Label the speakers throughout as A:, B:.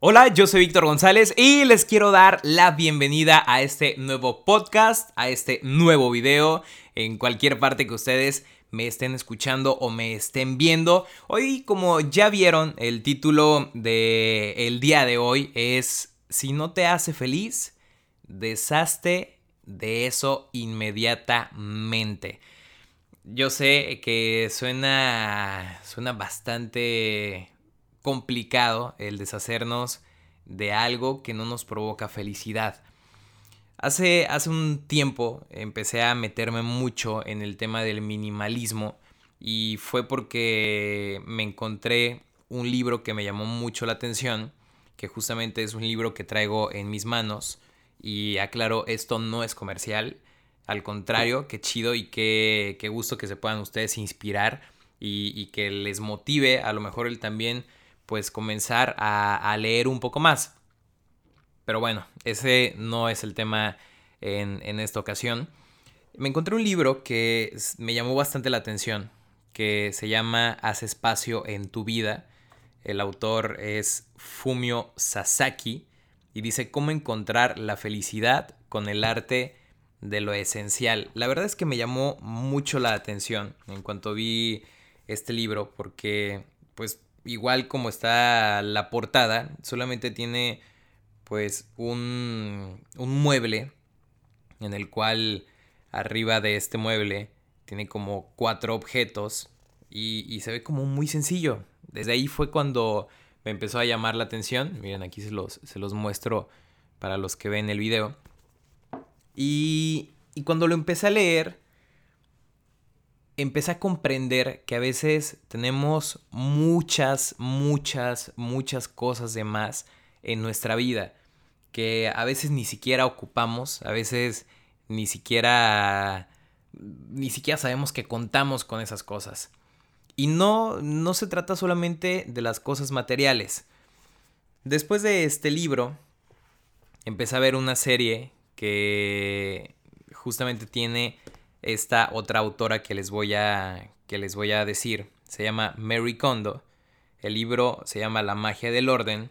A: Hola, yo soy Víctor González y les quiero dar la bienvenida a este nuevo podcast, a este nuevo video, en cualquier parte que ustedes me estén escuchando o me estén viendo. Hoy, como ya vieron, el título del el día de hoy es Si no te hace feliz, deshazte de eso inmediatamente. Yo sé que suena, suena bastante complicado el deshacernos de algo que no nos provoca felicidad. Hace, hace un tiempo empecé a meterme mucho en el tema del minimalismo y fue porque me encontré un libro que me llamó mucho la atención, que justamente es un libro que traigo en mis manos y aclaro, esto no es comercial, al contrario, qué chido y qué, qué gusto que se puedan ustedes inspirar y, que les motive a lo mejor el también pues comenzar a, leer un poco más. Pero bueno, ese no es el tema en, en esta ocasión. Me encontré un libro que me llamó bastante la atención, que se llama Haz espacio en tu vida. El autor es Fumio Sasaki y dice cómo encontrar la felicidad con el arte de lo esencial. La verdad es que me llamó mucho la atención en cuanto vi este libro porque pues igual como está la portada, solamente tiene pues un, un mueble en el cual arriba de este mueble tiene como cuatro objetos y, se ve como muy sencillo. Desde ahí fue cuando me empezó a llamar la atención. Miren, aquí se los, se los muestro para los que ven el video. Y, y cuando lo empecé a leer, empecé a comprender que a veces tenemos muchas, muchas, muchas cosas de más en nuestra vida que a veces ni siquiera ocupamos, a veces ni siquiera ni siquiera sabemos que contamos con esas cosas. Y no no se trata solamente de las cosas materiales. Después de este libro empecé a ver una serie que justamente tiene esta otra autora que les voy a, que les voy a decir. Se llama Mary Kondo. El libro se llama La magia del orden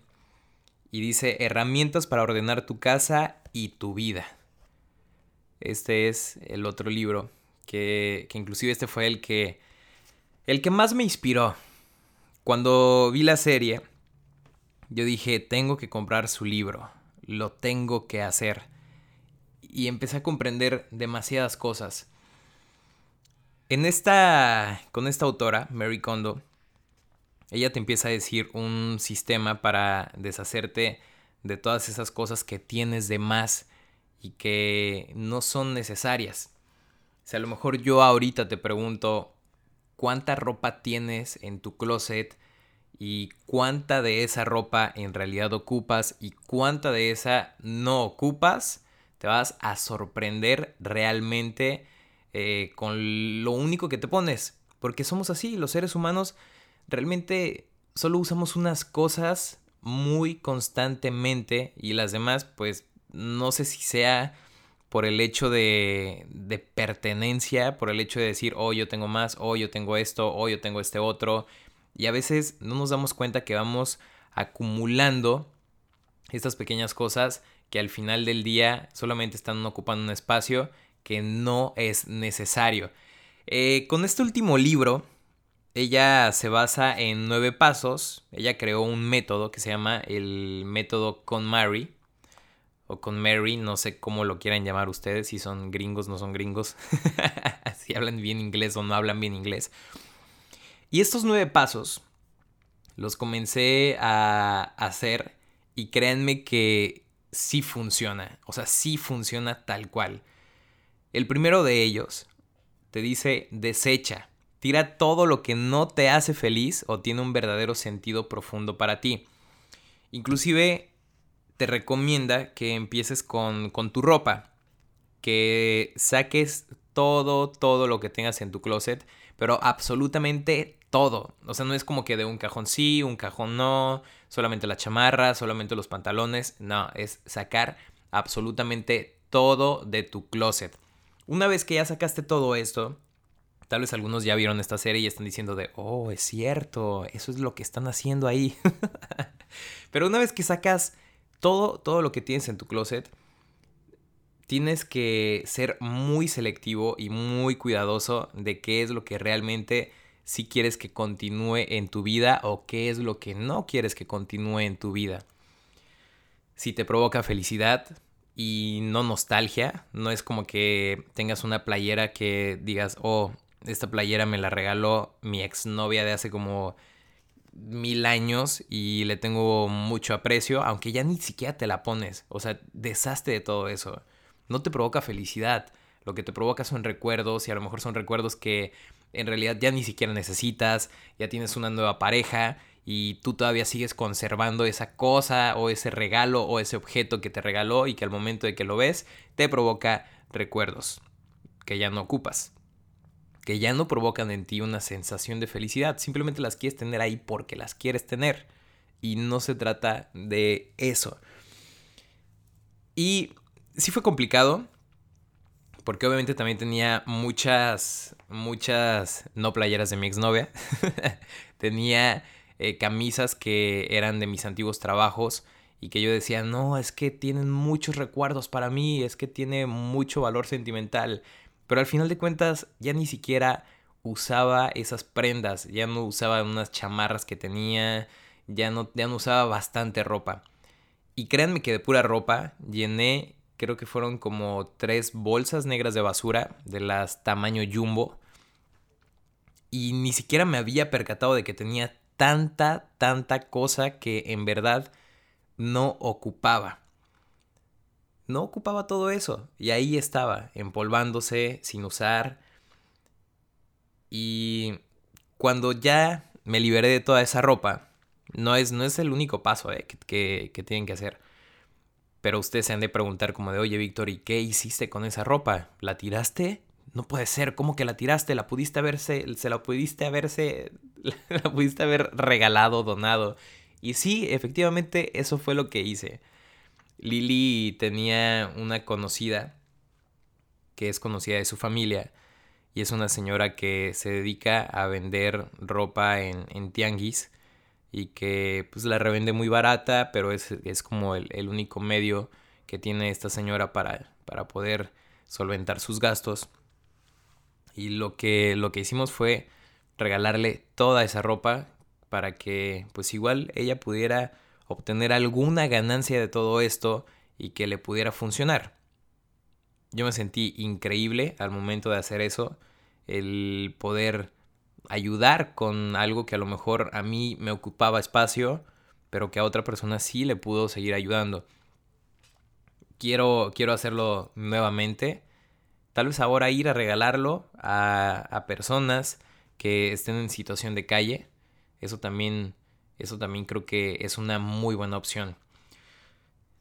A: y dice herramientas para ordenar tu casa y tu vida. Este es el otro libro que, que inclusive este fue el que el que más me inspiró. Cuando vi la serie, yo dije, tengo que comprar su libro, lo tengo que hacer. Y empecé a comprender demasiadas cosas. En esta, con esta autora, Mary Kondo, ella te empieza a decir un sistema para deshacerte de todas esas cosas que tienes de más y que no son necesarias. Si a lo mejor yo ahorita te pregunto cuánta ropa tienes en tu closet y cuánta de esa ropa en realidad ocupas y cuánta de esa no ocupas, te vas a sorprender realmente eh, con lo único que te pones. Porque somos así, los seres humanos realmente solo usamos unas cosas muy constantemente y las demás pues no sé si sea por el hecho de, de pertenencia, por el hecho de decir, oh, yo tengo más, oh, yo tengo esto, oh, yo tengo este otro. Y a veces no nos damos cuenta que vamos acumulando estas pequeñas cosas que al final del día solamente están ocupando un espacio que no es necesario. Eh, con este último libro, ella se basa en nueve pasos. Ella creó un método que se llama el método con Mary. O con Mary, no sé cómo lo quieran llamar ustedes, si son gringos, no son gringos, si hablan bien inglés o no hablan bien inglés. Y estos nueve pasos los comencé a hacer y créanme que sí funciona, o sea, sí funciona tal cual. El primero de ellos te dice desecha, tira todo lo que no te hace feliz o tiene un verdadero sentido profundo para ti. Inclusive te recomienda que empieces con, con tu ropa, que saques todo, todo lo que tengas en tu closet, pero absolutamente todo. O sea, no es como que de un cajón sí, un cajón no, solamente la chamarra, solamente los pantalones. No, es sacar absolutamente todo de tu closet. Una vez que ya sacaste todo esto, Tal vez algunos ya vieron esta serie y están diciendo de, oh, es cierto, eso es lo que están haciendo ahí. Pero una vez que sacas todo, todo lo que tienes en tu closet, tienes que ser muy selectivo y muy cuidadoso de qué es lo que realmente si quieres que continúe en tu vida o qué es lo que no quieres que continúe en tu vida. Si te provoca felicidad y no nostalgia, no es como que tengas una playera que digas, oh, esta playera me la regaló mi exnovia de hace como mil años y le tengo mucho aprecio, aunque ya ni siquiera te la pones. O sea, deshazte de todo eso. No te provoca felicidad. Lo que te provoca son recuerdos y a lo mejor son recuerdos que en realidad ya ni siquiera necesitas, ya tienes una nueva pareja y tú todavía sigues conservando esa cosa o ese regalo o ese objeto que te regaló y que al momento de que lo ves te provoca recuerdos que ya no ocupas que ya no provocan en ti una sensación de felicidad, simplemente las quieres tener ahí porque las quieres tener. Y no se trata de eso. Y sí fue complicado, porque obviamente también tenía muchas, muchas no playeras de mi exnovia. tenía eh, camisas que eran de mis antiguos trabajos y que yo decía, no, es que tienen muchos recuerdos para mí, es que tiene mucho valor sentimental. Pero al final de cuentas ya ni siquiera usaba esas prendas, ya no usaba unas chamarras que tenía, ya no, ya no usaba bastante ropa. Y créanme que de pura ropa llené, creo que fueron como tres bolsas negras de basura de las tamaño jumbo. Y ni siquiera me había percatado de que tenía tanta, tanta cosa que en verdad no ocupaba no ocupaba todo eso. Y ahí estaba, empolvándose, sin usar. Y cuando ya me liberé de toda esa ropa, no es, no es el único paso eh, que, que, tienen que hacer. Pero ustedes se han de preguntar como de, oye Víctor, ¿y qué hiciste con esa ropa? ¿La tiraste? No puede ser, ¿cómo que la tiraste? La pudiste haberse, se la pudiste haberse, la pudiste haber regalado, donado. Y sí, efectivamente, eso fue lo que hice. Lily tenía una conocida que es conocida de su familia y es una señora que se dedica a vender ropa en, en tianguis y que pues la revende muy barata, pero es, como el, único medio que tiene esta señora para, para poder solventar sus gastos. Y lo que, lo que hicimos fue regalarle toda esa ropa para que pues igual ella pudiera obtener alguna ganancia de todo esto y que le pudiera funcionar. Yo me sentí increíble al momento de hacer eso, el poder ayudar con algo que a lo mejor a mí me ocupaba espacio, pero que a otra persona sí le pudo seguir ayudando. Quiero, quiero hacerlo nuevamente. Tal vez ahora ir a regalarlo a, personas que estén en situación de calle. Eso también eso también creo que es una muy buena opción.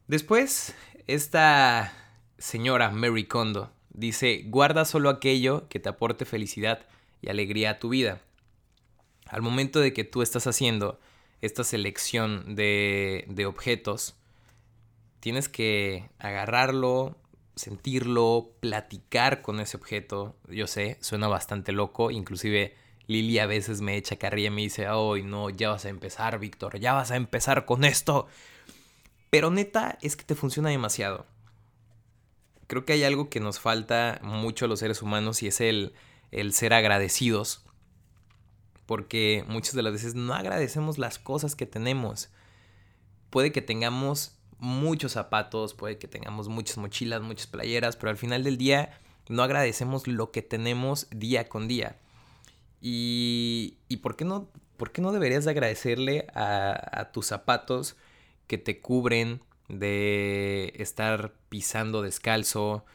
A: Después, esta señora Mary Kondo dice, guarda solo aquello que te aporte felicidad y alegría a tu vida. Al momento de que tú estás haciendo esta selección de, de objetos, tienes que agarrarlo, sentirlo, platicar con ese objeto. Yo sé, suena bastante loco, inclusive Lili a veces me echa carrilla y me dice, ay no, ya vas a empezar, Víctor, ya vas a empezar con esto. Pero neta es que te funciona demasiado. Creo que hay algo que nos falta mucho a los seres humanos y es el, el ser agradecidos. Porque muchas de las veces no agradecemos las cosas que tenemos. Puede que tengamos muchos zapatos, puede que tengamos muchas mochilas, muchas playeras, pero al final del día no agradecemos lo que tenemos día con día. Y, y ¿por, qué no, ¿por qué no deberías de agradecerle a, a tus zapatos que te cubren de estar pisando descalzo,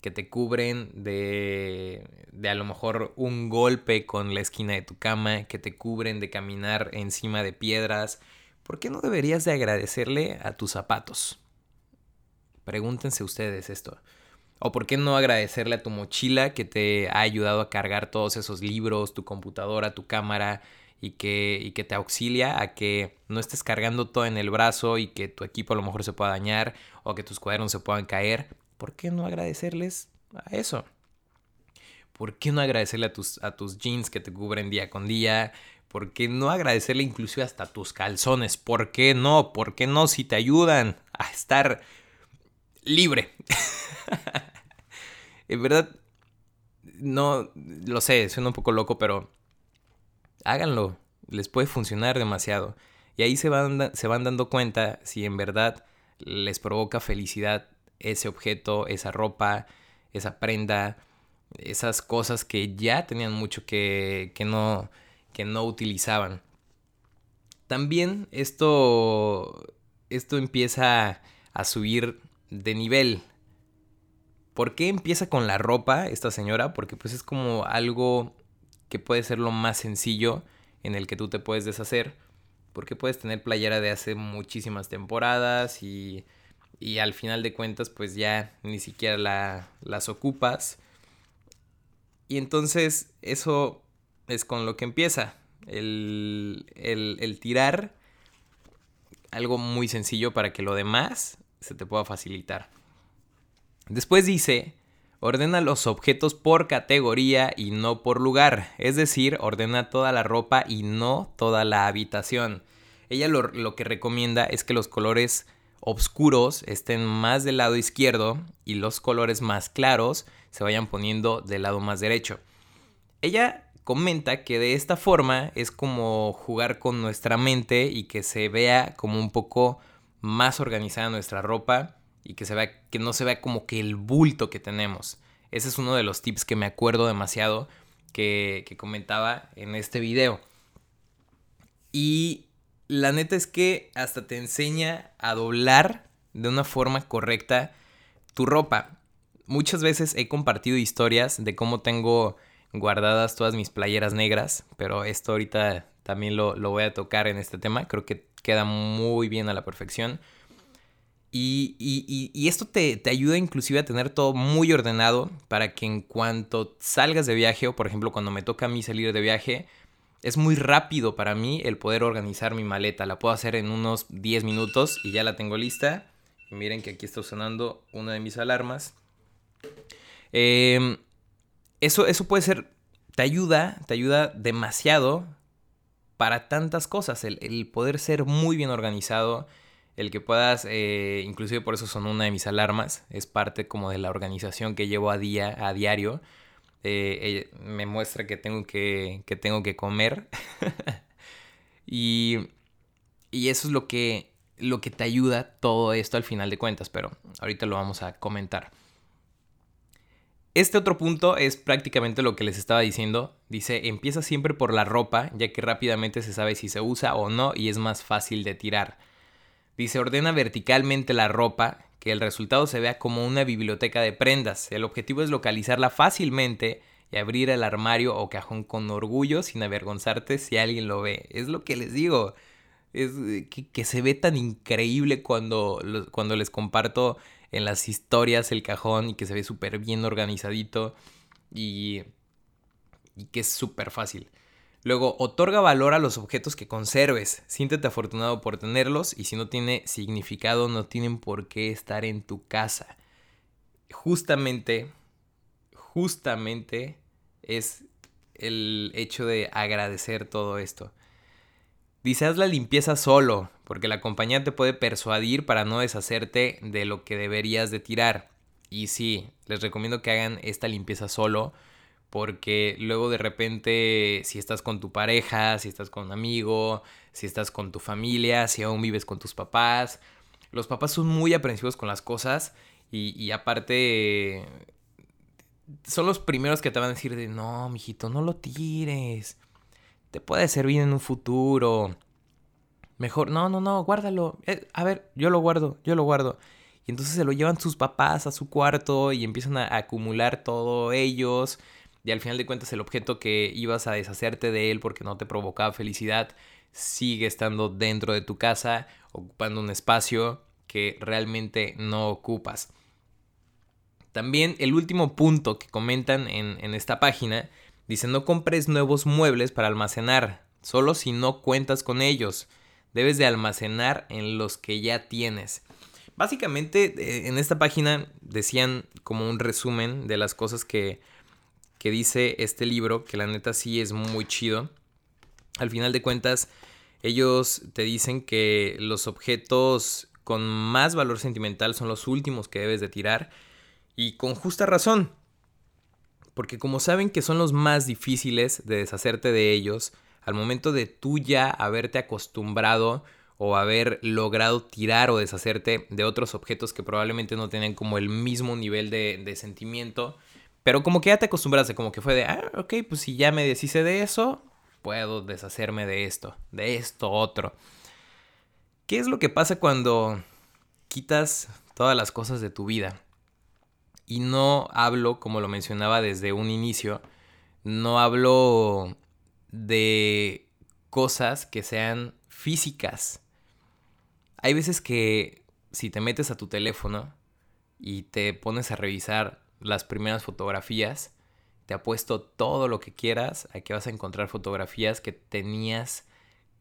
A: que te cubren de, de a lo mejor un golpe con la esquina de tu cama, que te cubren de caminar encima de piedras. ¿Por qué no deberías de agradecerle a tus zapatos? Pregúntense ustedes esto. O por qué no agradecerle a tu mochila que te ha ayudado a cargar todos esos libros, tu computadora, tu cámara y que, y que te auxilia a que no estés cargando todo en el brazo y que tu equipo a lo mejor se pueda dañar o que tus cuadernos se puedan caer. ¿Por qué no agradecerles a eso? ¿por qué no agradecerle a tus, a tus jeans que te cubren día con día? ¿Por qué no agradecerle inclusive hasta tus calzones? ¿Por qué no? ¿Por qué no si te ayudan a estar libre? en verdad, no, lo sé, suena un poco loco, pero háganlo. Les puede funcionar demasiado. Y ahí se van, se van dando cuenta si en verdad les provoca felicidad ese objeto, esa ropa, esa prenda, esas cosas que ya tenían mucho que, que, no, que no utilizaban. También esto, esto empieza a subir de nivel. ¿Por qué empieza con la ropa esta señora? Porque pues es como algo que puede ser lo más sencillo en el que tú te puedes deshacer. Porque puedes tener playera de hace muchísimas temporadas y, y al final de cuentas pues ya ni siquiera la, las ocupas. Y entonces eso es con lo que empieza. El, el, el tirar algo muy sencillo para que lo demás se te pueda facilitar. Después dice, ordena los objetos por categoría y no por lugar, es decir, ordena toda la ropa y no toda la habitación. Ella lo, lo que recomienda es que los colores oscuros estén más del lado izquierdo y los colores más claros se vayan poniendo del lado más derecho. Ella comenta que de esta forma es como jugar con nuestra mente y que se vea como un poco más organizada nuestra ropa y que se vea que no se vea como que el bulto que tenemos. Ese es uno de los tips que me acuerdo demasiado que, que comentaba en este video. Y la neta es que hasta te enseña a doblar de una forma correcta tu ropa. Muchas veces he compartido historias de cómo tengo guardadas todas mis playeras negras, pero esto ahorita también lo, voy a tocar en este tema. Creo que queda muy bien a la perfección. Y, y, esto te, te, ayuda inclusive a tener todo muy ordenado para que en cuanto salgas de viaje, o por ejemplo cuando me toca a mí salir de viaje, es muy rápido para mí el poder organizar mi maleta. La puedo hacer en unos 10 minutos y ya la tengo lista. Y miren que aquí está sonando una de mis alarmas. Em, eso, eso puede ser, te ayuda, te ayuda demasiado para tantas cosas. El, poder ser muy bien organizado, el que puedas, eh, inclusive por eso son una de mis alarmas, es parte como de la organización que llevo a día, a diario eh, me muestra que tengo que, que tengo que comer. y, y eso es lo que, lo que te ayuda todo esto al final de cuentas, pero ahorita lo vamos a comentar. Este otro punto es prácticamente lo que les estaba diciendo. Dice, empieza siempre por la ropa, ya que rápidamente se sabe si se usa o no y es más fácil de tirar. Dice, ordena verticalmente la ropa, que el resultado se vea como una biblioteca de prendas. El objetivo es localizarla fácilmente y abrir el armario o cajón con orgullo sin avergonzarte si alguien lo ve. Es lo que les digo. Es eh, que, se ve tan increíble cuando, cuando les comparto en las historias el cajón y que se ve súper bien organizadito y, y que es súper fácil. Luego, otorga valor a los objetos que conserves. Siéntete afortunado por tenerlos y si no tiene significado, no tienen por qué estar en tu casa. Justamente, justamente es el hecho de agradecer todo esto. Dice, haz la limpieza solo, porque la compañía te puede persuadir para no deshacerte de lo que deberías de tirar. Y sí, les recomiendo que hagan esta limpieza solo porque luego de repente si estás con tu pareja, si estás con un amigo, si estás con tu familia, si aún vives con tus papás, los papás son muy aprensivos con las cosas y, aparte son los primeros que te van a decir de no, mijito, no lo tires. Te puede servir en un futuro. Mejor, no, no, no, guárdalo. Eh, a ver, yo lo guardo, yo lo guardo. Y entonces se lo llevan sus papás a su cuarto y empiezan a acumular todo ellos y al final de cuentas el objeto que ibas a deshacerte de él porque no te provocaba felicidad sigue estando dentro de tu casa, ocupando un espacio que realmente no ocupas. También el último punto que comentan en, en esta página dice no compres nuevos muebles para almacenar, solo si no cuentas con ellos. Debes de almacenar en los que ya tienes. Básicamente eh, en esta página decían como un resumen de las cosas que que dice este libro, que la neta sí es muy chido. Al final de cuentas, ellos te dicen que los objetos con más valor sentimental son los últimos que debes de tirar y con justa razón. Porque como saben que son los más difíciles de deshacerte de ellos, al momento de tú ya haberte acostumbrado o haber logrado tirar o deshacerte de otros objetos que probablemente no tienen como el mismo nivel de, sentimiento, pero como que ya te acostumbraste, como que fue de, ah, ok, pues si ya me deshice de eso, puedo deshacerme de esto, de esto otro. ¿Qué es lo que pasa cuando quitas todas las cosas de tu vida? Y no hablo, como lo mencionaba desde un inicio, no hablo de cosas que sean físicas. Hay veces que si te metes a tu teléfono y te pones a revisar las primeras fotografías, te apuesto todo lo que quieras a que vas a encontrar fotografías que tenías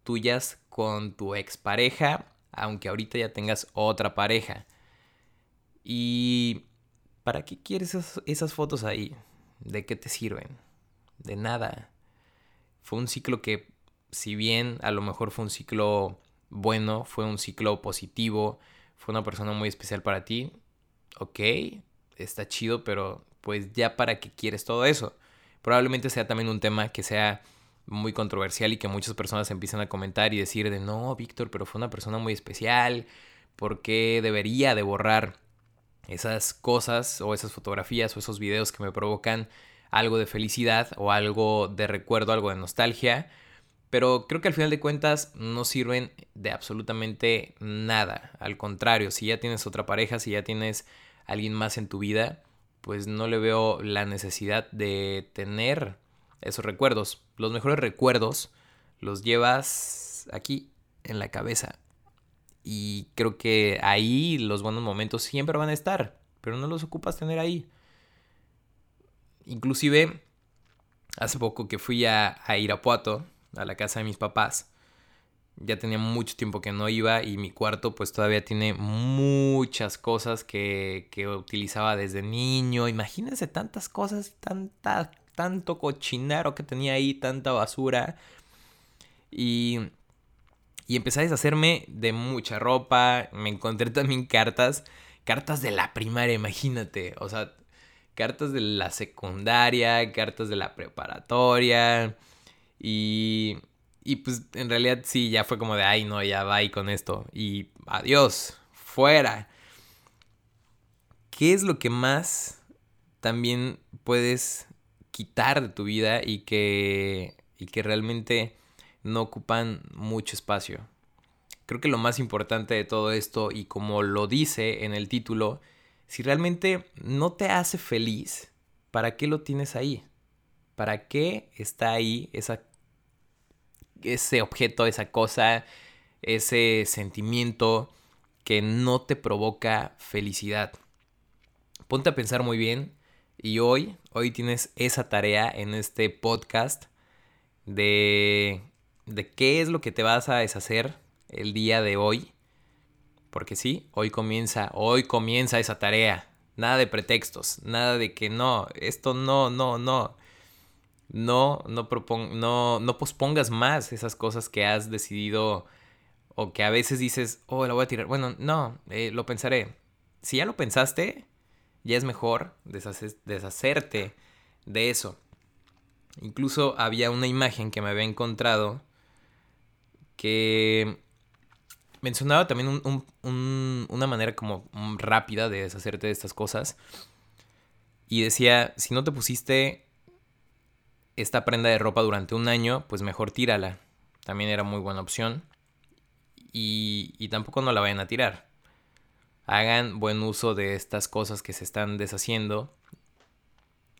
A: tuyas con tu expareja, aunque ahorita ya tengas otra pareja. ¿Y para qué quieres esas, esas fotos ahí? ¿De qué te sirven? De nada. Fue un ciclo que, si bien a lo mejor fue un ciclo bueno, fue un ciclo positivo, fue una persona muy especial para ti, ok, está chido, pero pues ya para qué quieres todo eso. Probablemente sea también un tema que sea muy controversial y que muchas personas empiezan a comentar y decir de no, Víctor, pero fue una persona muy especial, ¿por qué debería de borrar esas cosas o esas fotografías o esos videos que me provocan algo de felicidad o algo de recuerdo, algo de nostalgia? Pero creo que al final de cuentas no sirven de absolutamente nada. Al contrario, si ya tienes otra pareja, si ya tienes alguien más en tu vida, pues no le veo la necesidad de tener esos recuerdos. Los mejores recuerdos los llevas aquí, en la cabeza. Y creo que ahí los buenos momentos siempre van a estar, pero no los ocupas tener ahí. Inclusive, hace poco que fui a, a Irapuato, a la casa de mis papás. Ya tenía mucho tiempo que no iba y mi cuarto pues todavía tiene muchas cosas que, que utilizaba desde niño. Imagínense tantas cosas, tanta, tanto cochinaro que tenía ahí, tanta basura. Y, y empecé a deshacerme de mucha ropa. Me encontré también cartas, cartas de la primaria, imagínate. O sea, cartas de la secundaria, cartas de la preparatoria y, y pues en realidad sí, ya fue como de, ay no, ya va y con esto. Y adiós, fuera. ¿Qué es lo que más también puedes quitar de tu vida y que, y que realmente no ocupan mucho espacio? Creo que lo más importante de todo esto, y como lo dice en el título, si realmente no te hace feliz, ¿para qué lo tienes ahí? ¿Para qué está ahí esa ese objeto, esa cosa, ese sentimiento que no te provoca felicidad. Ponte a pensar muy bien y hoy, hoy tienes esa tarea en este podcast de, de qué es lo que te vas a deshacer el día de hoy. Porque sí, hoy comienza, hoy comienza esa tarea. Nada de pretextos, nada de que no, esto no, no, no no, no, no, no pospongas más esas cosas que has decidido o que a veces dices, oh, la voy a tirar. Bueno, no, eh, lo pensaré. Si ya lo pensaste, ya es mejor deshacerte de eso. Incluso había una imagen que me había encontrado que mencionaba también una manera como rápida de deshacerte de estas cosas. Y decía, si no te pusiste esta prenda de ropa durante un año, pues mejor tírala. También era muy buena opción. Y, tampoco no la vayan a tirar. Hagan buen uso de estas cosas que se están deshaciendo.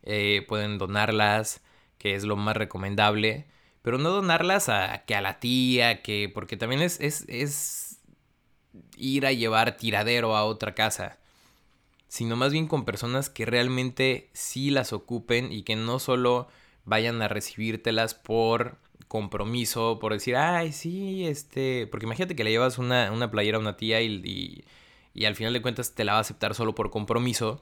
A: Eh, pueden donarlas, que es lo más recomendable. Pero no donarlas a que a la tía, que. Porque también es, es, es ir a llevar tiradero a otra casa. Sino más bien con personas que realmente sí las ocupen y que no solo vayan a recibírtelas por compromiso, por decir, ay, sí, este, porque imagínate que le llevas una, una playera a una tía y, y, al final de cuentas te la va a aceptar solo por compromiso.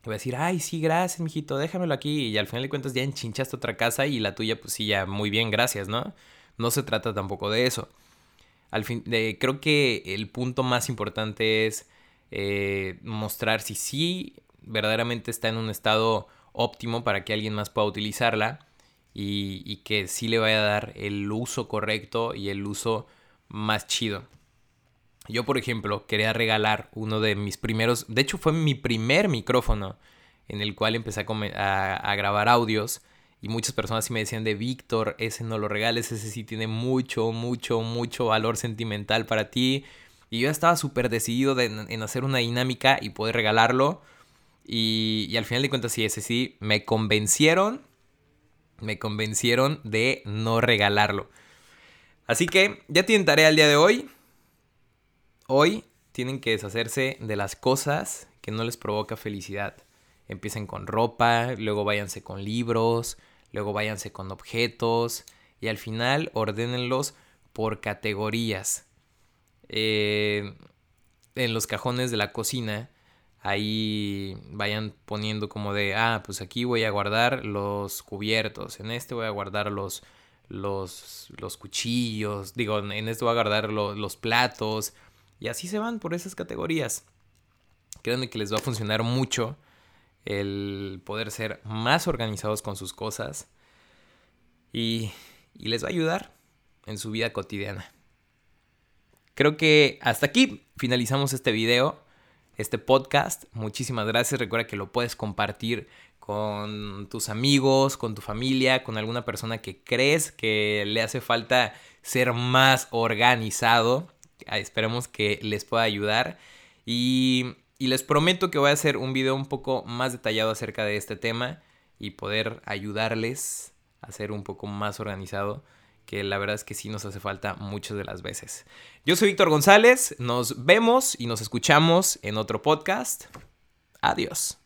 A: Te voy a decir, ay, sí, gracias, mijito, déjamelo aquí. Y al final de cuentas ya enchinchaste otra casa y la tuya, pues sí, ya muy bien, gracias, ¿no? No se trata tampoco de eso. Al fin, creo que el punto más importante es eh, mostrar si sí verdaderamente está en un estado óptimo para que alguien más pueda utilizarla y, y que sí le vaya a dar el uso correcto y el uso más chido. Yo, por ejemplo, quería regalar uno de mis primeros, de hecho fue mi primer micrófono en el cual empecé a, grabar audios y muchas personas sí me decían de Víctor, ese no lo regales, ese sí tiene mucho, mucho, mucho valor sentimental para ti. Y yo estaba súper decidido en hacer una dinámica y poder regalarlo. Y, y al final de cuentas sí, ese sí, me convencieron, me convencieron de no regalarlo. Así que ya tienen tarea el día de hoy. Hoy tienen que deshacerse de las cosas que no les provoca felicidad. Empiecen con ropa, luego váyanse con libros, luego váyanse con objetos y al final ordénenlos por categorías. Eh, en los cajones de la cocina, ahí vayan poniendo como de, ah, pues aquí voy a guardar los cubiertos, en este voy a guardar los, los, los cuchillos, digo, en este voy a guardar los platos, y así se van por esas categorías. Créanme que les va a funcionar mucho el poder ser más organizados con sus cosas y, y les va a ayudar en su vida cotidiana. Creo que hasta aquí finalizamos este video, este podcast. Muchísimas gracias. Recuerda que lo puedes compartir con tus amigos, con tu familia, con alguna persona que crees que le hace falta ser más organizado. Esperemos que les pueda ayudar. Y, les prometo que voy a hacer un video un poco más detallado acerca de este tema y poder ayudarles a ser un poco más organizado que la verdad es que sí nos hace falta muchas de las veces. Yo soy Víctor González, nos vemos y nos escuchamos en otro podcast. Adiós.